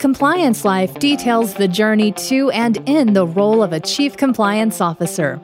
Compliance Life details the journey to and in the role of a Chief Compliance Officer.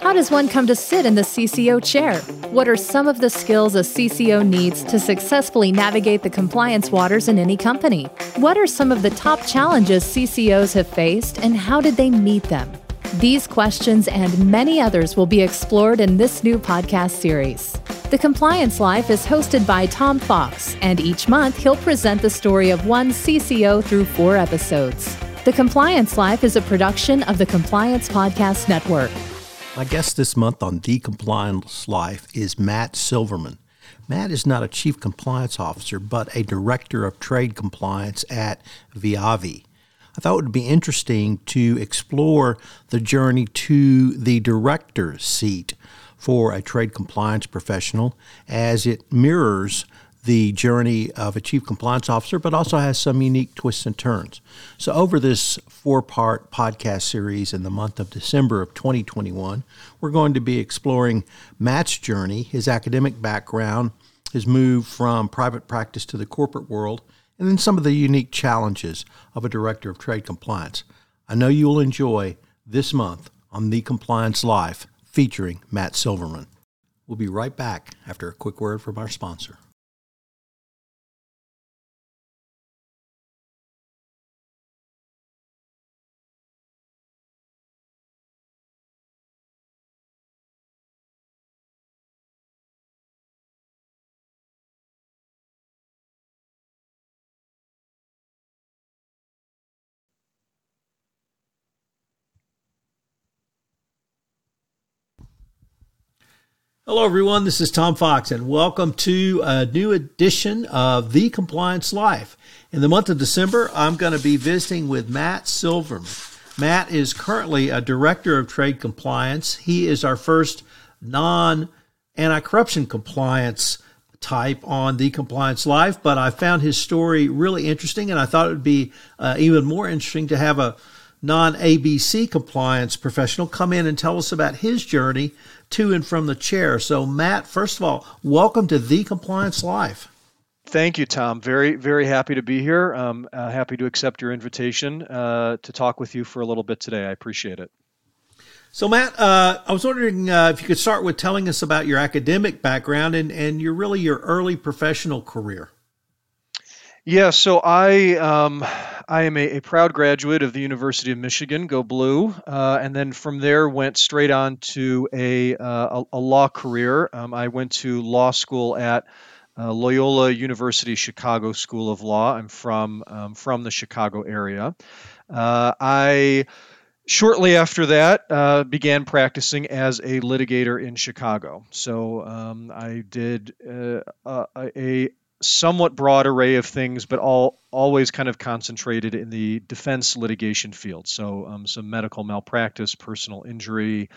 How does one come to sit in the CCO chair? What are some of the skills a CCO needs to successfully navigate the compliance waters in any company? What are some of the top challenges CCOs have faced and how did they meet them? These questions and many others will be explored in this new podcast series. The Compliance Life is hosted by Tom Fox, and each month he'll present the story of one CCO through four episodes. The Compliance Life is a production of the Compliance Podcast Network. My guest this month on The Compliance Life is Matt Silverman. Matt is not a chief compliance officer, but a director of trade compliance at Viavi. I thought it would be interesting to explore the journey to the director's seat for a trade compliance professional as it mirrors the journey of a chief compliance officer, but also has some unique twists and turns. So, over this four part podcast series in the month of December of 2021, we're going to be exploring Matt's journey, his academic background, his move from private practice to the corporate world, and then some of the unique challenges of a director of trade compliance. I know you'll enjoy this month on The Compliance Life featuring Matt Silverman. We'll be right back after a quick word from our sponsor. Hello, everyone. This is Tom Fox, and welcome to a new edition of The Compliance Life. In the month of December, I'm going to be visiting with Matt Silverman. Matt is currently a director of trade compliance. He is our first non anti corruption compliance type on The Compliance Life, but I found his story really interesting, and I thought it would be uh, even more interesting to have a non ABC compliance professional come in and tell us about his journey to and from the chair. So, Matt, first of all, welcome to the Compliance Life. Thank you, Tom. Very, very happy to be here. Um, uh, happy to accept your invitation uh, to talk with you for a little bit today. I appreciate it. So, Matt, uh, I was wondering uh, if you could start with telling us about your academic background and, and your really your early professional career. Yeah, so I um, I am a, a, proud graduate of the University of Michigan, go blue, uh, and then from there went straight on to a uh, a, a, law career. Um, I went to law school at uh, Loyola University Chicago School of Law. I'm from um, from the Chicago area. Uh, I shortly after that uh, began practicing as a litigator in chicago so um, i did uh, a, somewhat broad array of things, but all always kind of concentrated in the defense litigation field. So um, some medical malpractice, personal injury,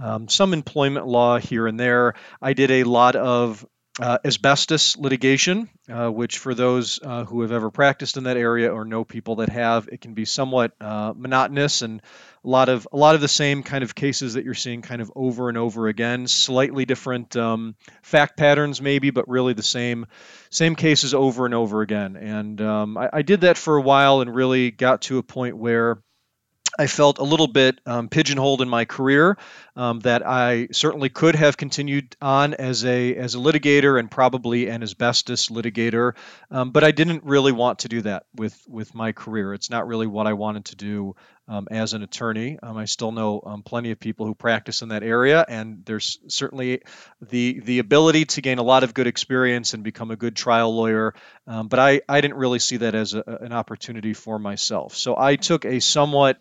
um, some employment law here and there. I did a lot of uh, asbestos litigation, uh, which for those uh, who have ever practiced in that area or know people that have, it can be somewhat uh, monotonous and a lot of a lot of the same kind of cases that you're seeing kind of over and over again. Slightly different um, fact patterns maybe, but really the same same cases over and over again. And um, I, I did that for a while and really got to a point where I felt a little bit um, pigeonholed in my career. Um, that I certainly could have continued on as a as a litigator and probably an asbestos litigator, um, but I didn't really want to do that with with my career. It's not really what I wanted to do um, as an attorney. Um, I still know um, plenty of people who practice in that area, and there's certainly the the ability to gain a lot of good experience and become a good trial lawyer. but I I didn't really see that as a, an opportunity for myself. So I took a somewhat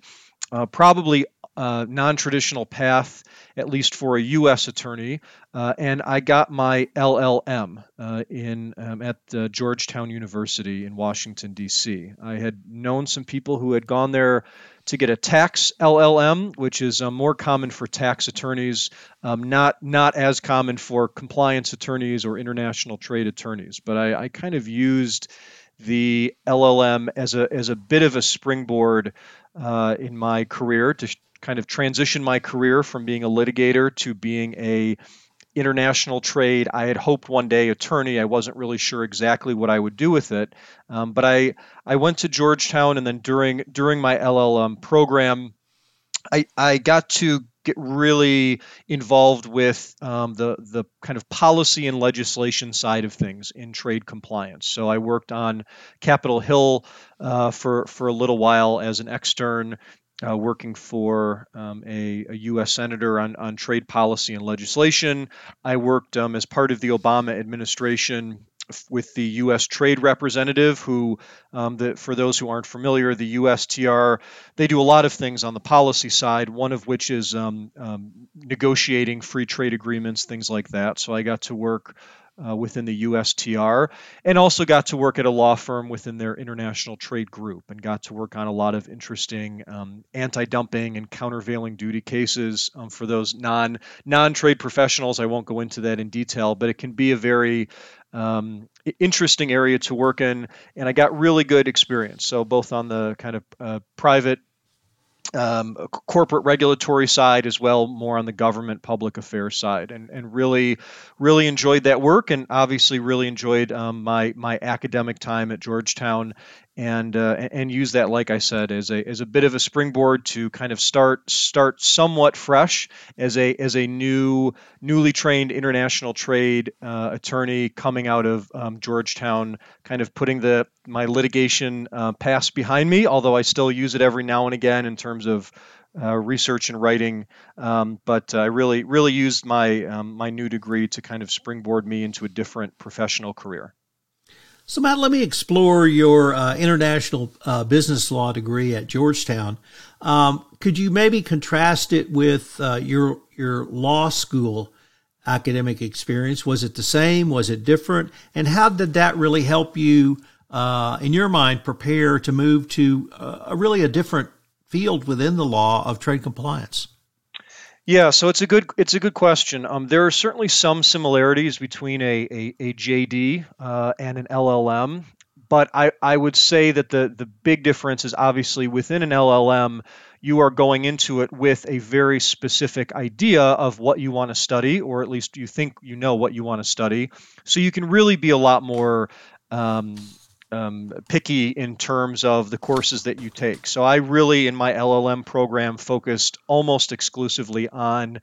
uh, probably uh, non-traditional path, at least for a U.S. attorney, uh, and I got my LLM uh, in um, at Georgetown University in Washington D.C. I had known some people who had gone there to get a tax LLM, which is uh, more common for tax attorneys, um, not not as common for compliance attorneys or international trade attorneys. But I, I kind of used the LLM as a as a bit of a springboard uh, in my career to kind of transition my career from being a litigator to being a international trade. I had hoped one day attorney. I wasn't really sure exactly what I would do with it, um, but I I went to Georgetown, and then during during my LLM program, I I got to get really involved with um, the the kind of policy and legislation side of things in trade compliance. So I worked on Capitol Hill uh, for for a little while as an extern. Uh, working for um, a, a, U.S. senator on, on trade policy and legislation. I worked um, as part of the Obama administration with the U.S. Trade Representative, who, um, the, for those who aren't familiar, the USTR, they do a lot of things on the policy side, one of which is um, um, negotiating free trade agreements, things like that. So I got to work uh, within the USTR, and also got to work at a law firm within their international trade group, and got to work on a lot of interesting um, anti-dumping and countervailing duty cases um, for those non non-trade professionals. I won't go into that in detail, but it can be a very um, interesting area to work in, and I got really good experience. So both on the kind of uh, private um, corporate regulatory side as well, more on the government public affairs side, and and really really enjoyed that work, and obviously really enjoyed um, my my academic time at Georgetown, and uh, and use that, like I said, as a as a bit of a springboard to kind of start start somewhat fresh as a as a new newly trained international trade uh, attorney coming out of um, Georgetown, kind of putting the my litigation uh, past behind me. Although I still use it every now and again in terms of uh, research and writing, um, but I really really used my um, my new degree to kind of springboard me into a different professional career. So, Matt, let me explore your uh, international uh, business law degree at Georgetown. Um, could you maybe contrast it with uh, your your law school academic experience? Was it the same? Was it different? And how did that really help you, uh, in your mind, prepare to move to uh, a really a different field within the law of trade compliance? Yeah, so it's a good it's a good question. Um, there are certainly some similarities between a a, a JD uh, and an LLM, but I, I would say that the the big difference is obviously within an LLM, you are going into it with a very specific idea of what you want to study, or at least you think you know what you want to study. So you can really be a lot more um, um, picky in terms of the courses that you take. So I really, in my LLM program, focused almost exclusively on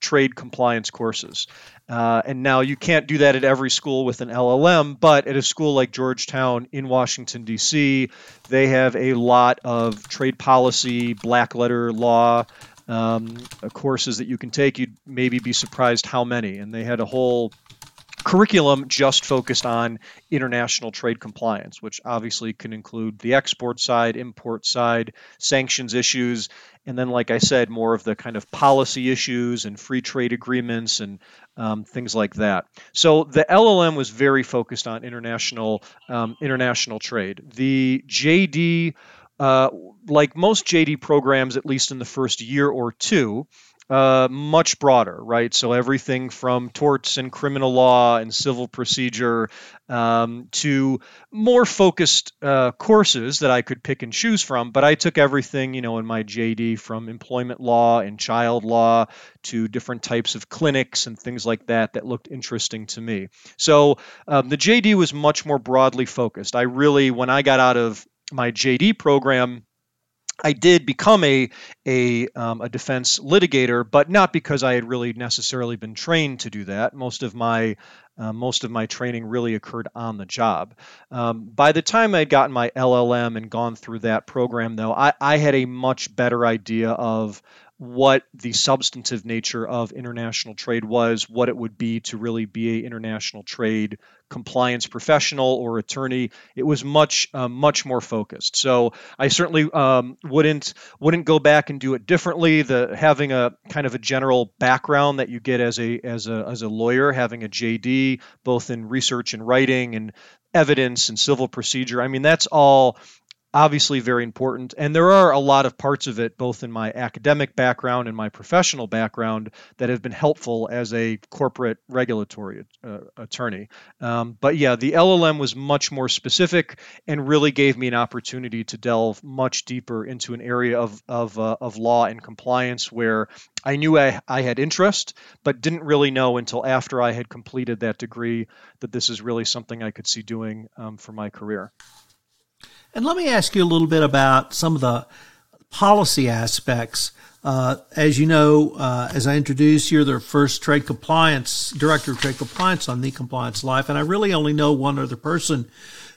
trade compliance courses. Uh, and now you can't do that at every school with an LLM, but at a school like Georgetown in Washington, D.C., they have a lot of trade policy, black letter law. Um, courses that you can take, you'd maybe be surprised how many. And they had a whole curriculum just focused on international trade compliance, which obviously can include the export side, import side, sanctions issues, and then, like I said, more of the kind of policy issues and free trade agreements and um, things like that. So the LLM was very focused on international um, international trade. The JD uh, like most JD programs, at least in the first year or two, uh, much broader, right? So everything from torts and criminal law and civil procedure um, to more focused uh, courses that I could pick and choose from. But I took everything, you know, in my JD from employment law and child law to different types of clinics and things like that that looked interesting to me. So um, the JD was much more broadly focused. I really, when I got out of my JD program, I did become a a, um, a defense litigator, but not because I had really necessarily been trained to do that. Most of my uh, most of my training really occurred on the job. Um, by the time I had gotten my LLM and gone through that program, though, I, I had a much better idea of what the substantive nature of international trade was, what it would be to really be a international trade compliance professional or attorney. It was much uh, much more focused. So I certainly um, wouldn't wouldn't go back and do it differently. The having a kind of a general background that you get as a as a as a lawyer, having a JD both in research and writing and evidence and civil procedure. I mean that's all obviously very important. And there are a lot of parts of it, both in my academic background and my professional background, that have been helpful as a corporate regulatory uh, attorney. Um, but yeah, the LLM was much more specific and really gave me an opportunity to delve much deeper into an area of, of, uh, of law and compliance where I knew I, I had interest, but didn't really know until after I had completed that degree that this is really something I could see doing um, for my career. And let me ask you a little bit about some of the policy aspects. Uh, as you know, uh, as I introduced, you're the first trade compliance director of trade compliance on the Compliance Life, and I really only know one other person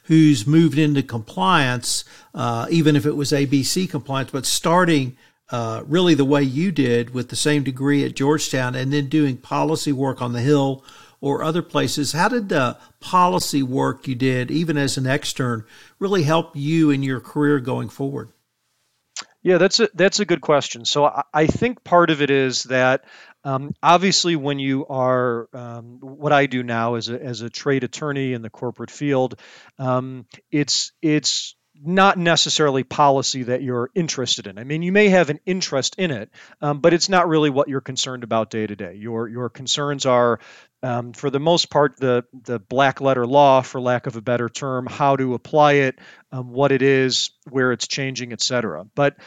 who's moved into compliance, uh, even if it was ABC compliance, but starting uh, really the way you did with the same degree at Georgetown, and then doing policy work on the Hill or other places. How did the policy work you did, even as an extern, really help you in your career going forward? Yeah, that's a that's a good question. So I, I think part of it is that um, obviously when you are um, what I do now as a as a trade attorney in the corporate field, um, it's it's not necessarily policy that you're interested in. I mean, you may have an interest in it, um, but it's not really what you're concerned about day to day. Your your concerns are, um, for the most part, the the black letter law, for lack of a better term, how to apply it, um, what it is, where it's changing, et cetera. But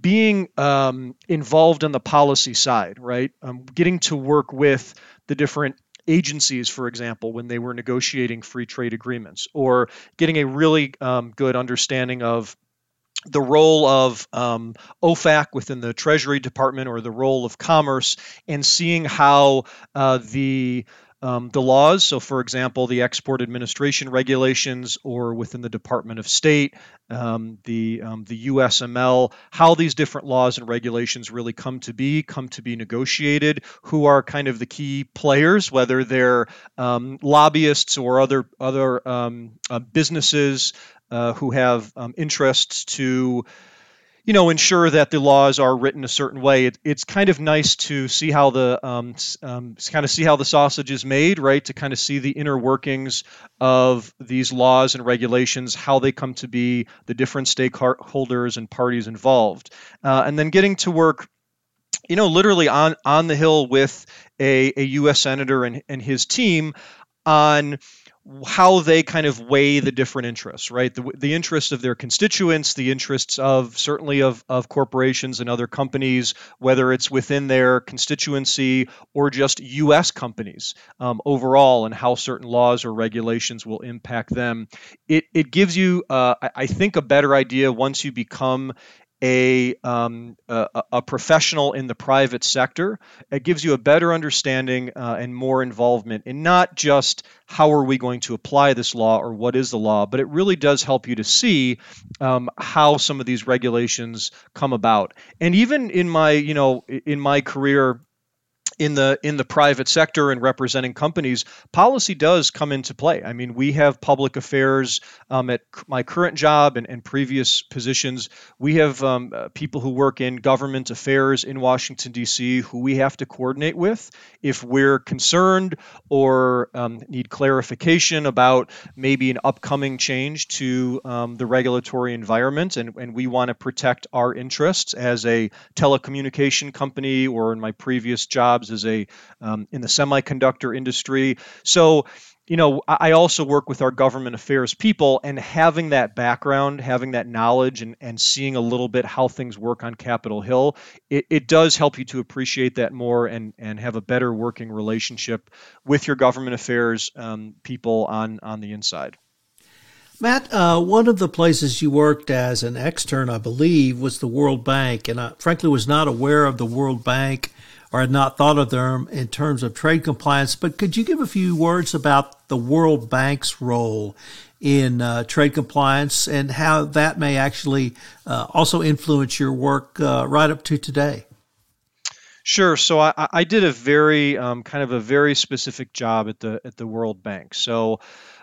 being um, involved on the policy side, right? Um, getting to work with the different agencies, for example, when they were negotiating free trade agreements, or getting a really um, good understanding of the role of um, OFAC within the Treasury Department or the role of commerce, and seeing how uh, the um, the laws. So, for example, the export administration regulations, or within the Department of State, um, the um, the USML, how these different laws and regulations really come to be, come to be negotiated. Who are kind of the key players, whether they're um, lobbyists or other other um, uh, businesses uh, who have um, interests to you know, ensure that the laws are written a certain way. It, it's kind of nice to see how the um, um, kind of see how the sausage is made, right? To kind of see the inner workings of these laws and regulations, how they come to be, the different stakeholders and parties involved, uh, and then getting to work you know, literally on on the hill with a, a U.S. senator and, and his team on how they kind of weigh the different interests, right? The, the interests of their constituents, the interests of certainly of, of corporations and other companies, whether it's within their constituency or just U.S. companies um, overall, and how certain laws or regulations will impact them. It, it gives you, uh, I think, a better idea once you become a, um, a, a, professional in the private sector. It gives you a better understanding uh, and more involvement in not just how are we going to apply this law or what is the law, but it really does help you to see um, how some of these regulations come about. And even in my, you know, in my career in the in the private sector and representing companies, policy does come into play. I mean, we have public affairs um, at my current job and, and previous positions. We have um, uh, people who work in government affairs in Washington D.C. who we have to coordinate with if we're concerned or um, need clarification about maybe an upcoming change to um, the regulatory environment, and, and we want to protect our interests as a telecommunication company or in my previous jobs jobs as a um, in the semiconductor industry. So you know, I also work with our government affairs people, and having that background, having that knowledge, and, and seeing a little bit how things work on Capitol Hill, it, it does help you to appreciate that more and, and have a better working relationship with your government affairs um, people on, on the inside. Matt, uh, one of the places you worked as an extern, I believe, was the World Bank, and I frankly was not aware of the World Bank or had not thought of them in terms of trade compliance. But could you give a few words about the World Bank's role in uh, trade compliance and how that may actually uh, also influence your work uh, right up to today? Sure. So I, I did a very um, kind of a very specific job at the at the World Bank. So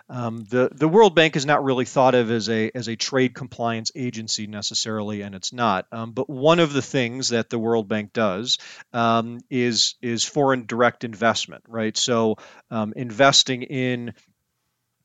um, the the World Bank is not really thought of as a as a trade compliance agency necessarily, and it's not. Um, but one of the things that the World Bank does um, is is foreign direct investment, right? So um, investing in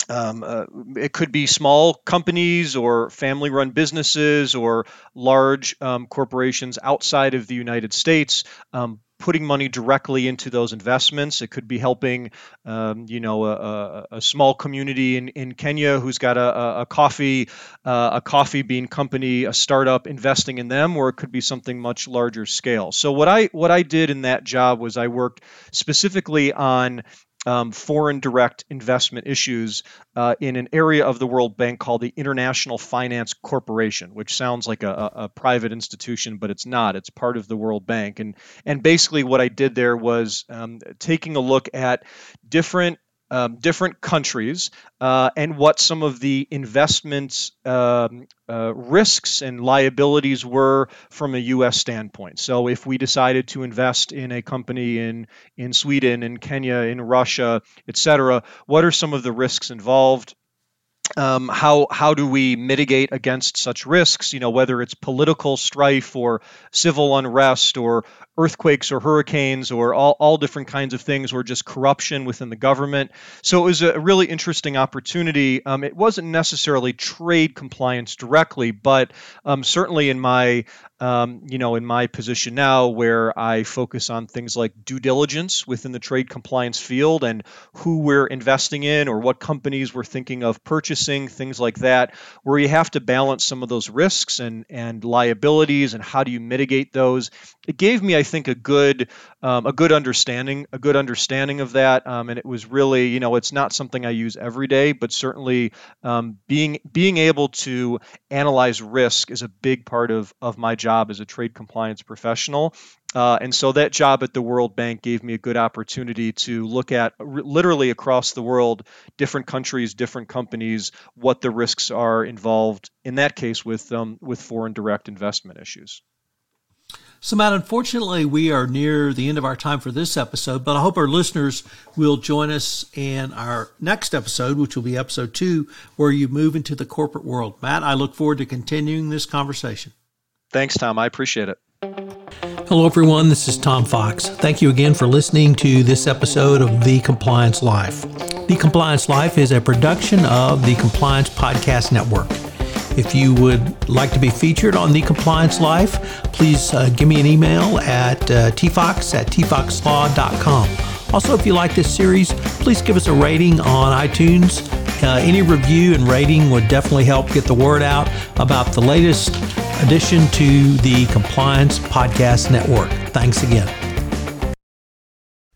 um, uh, it could be small companies or family run businesses or large um, corporations outside of the United States. Um, putting money directly into those investments. It could be helping, um, you know, a, a, a, small community in, in Kenya who's got a, a coffee uh, a coffee bean company, a startup, investing in them, or it could be something much larger scale. So what I what I did in that job was I worked specifically on um, foreign direct investment issues uh, in an area of the World Bank called the International Finance Corporation, which sounds like a, a, private institution, but it's not. It's part of the World Bank. And, and basically, what I did there was um, taking a look at different um, different countries uh, and what some of the investment um, uh, risks and liabilities were from a U.S. standpoint. So, if we decided to invest in a company in in Sweden, in Kenya, in Russia, et cetera, what are some of the risks involved? Um, how how do we mitigate against such risks? You know, whether it's political strife or civil unrest or earthquakes or hurricanes or all, all different kinds of things or just corruption within the government. So it was a really interesting opportunity. Um, it wasn't necessarily trade compliance directly, but um, certainly in my um, you know in my position now where I focus on things like due diligence within the trade compliance field and who we're investing in or what companies we're thinking of purchasing, things like that, where you have to balance some of those risks and and liabilities and how do you mitigate those. It gave me, I think, a good um, a good understanding a good understanding of that. Um, and it was really, you know, it's not something I use every day, but certainly um, being being able to analyze risk is a big part of of my job as a trade compliance professional. Uh, and so that job at the World Bank gave me a good opportunity to look at r- literally across the world, different countries, different companies, what the risks are involved in that case with um, with foreign direct investment issues. So, Matt, unfortunately, we are near the end of our time for this episode, but I hope our listeners will join us in our next episode, which will be episode two, where you move into the corporate world. Matt, I look forward to continuing this conversation. Thanks, Tom. I appreciate it. Hello, everyone. This is Tom Fox. Thank you again for listening to this episode of The Compliance Life. The Compliance Life is a production of the Compliance Podcast Network. If you would like to be featured on The Compliance Life, please uh, give me an email at uh, tfox at tfoxlaw.com. Also, if you like this series, please give us a rating on iTunes. Uh, any review and rating would definitely help get the word out about the latest addition to the Compliance Podcast Network. Thanks again.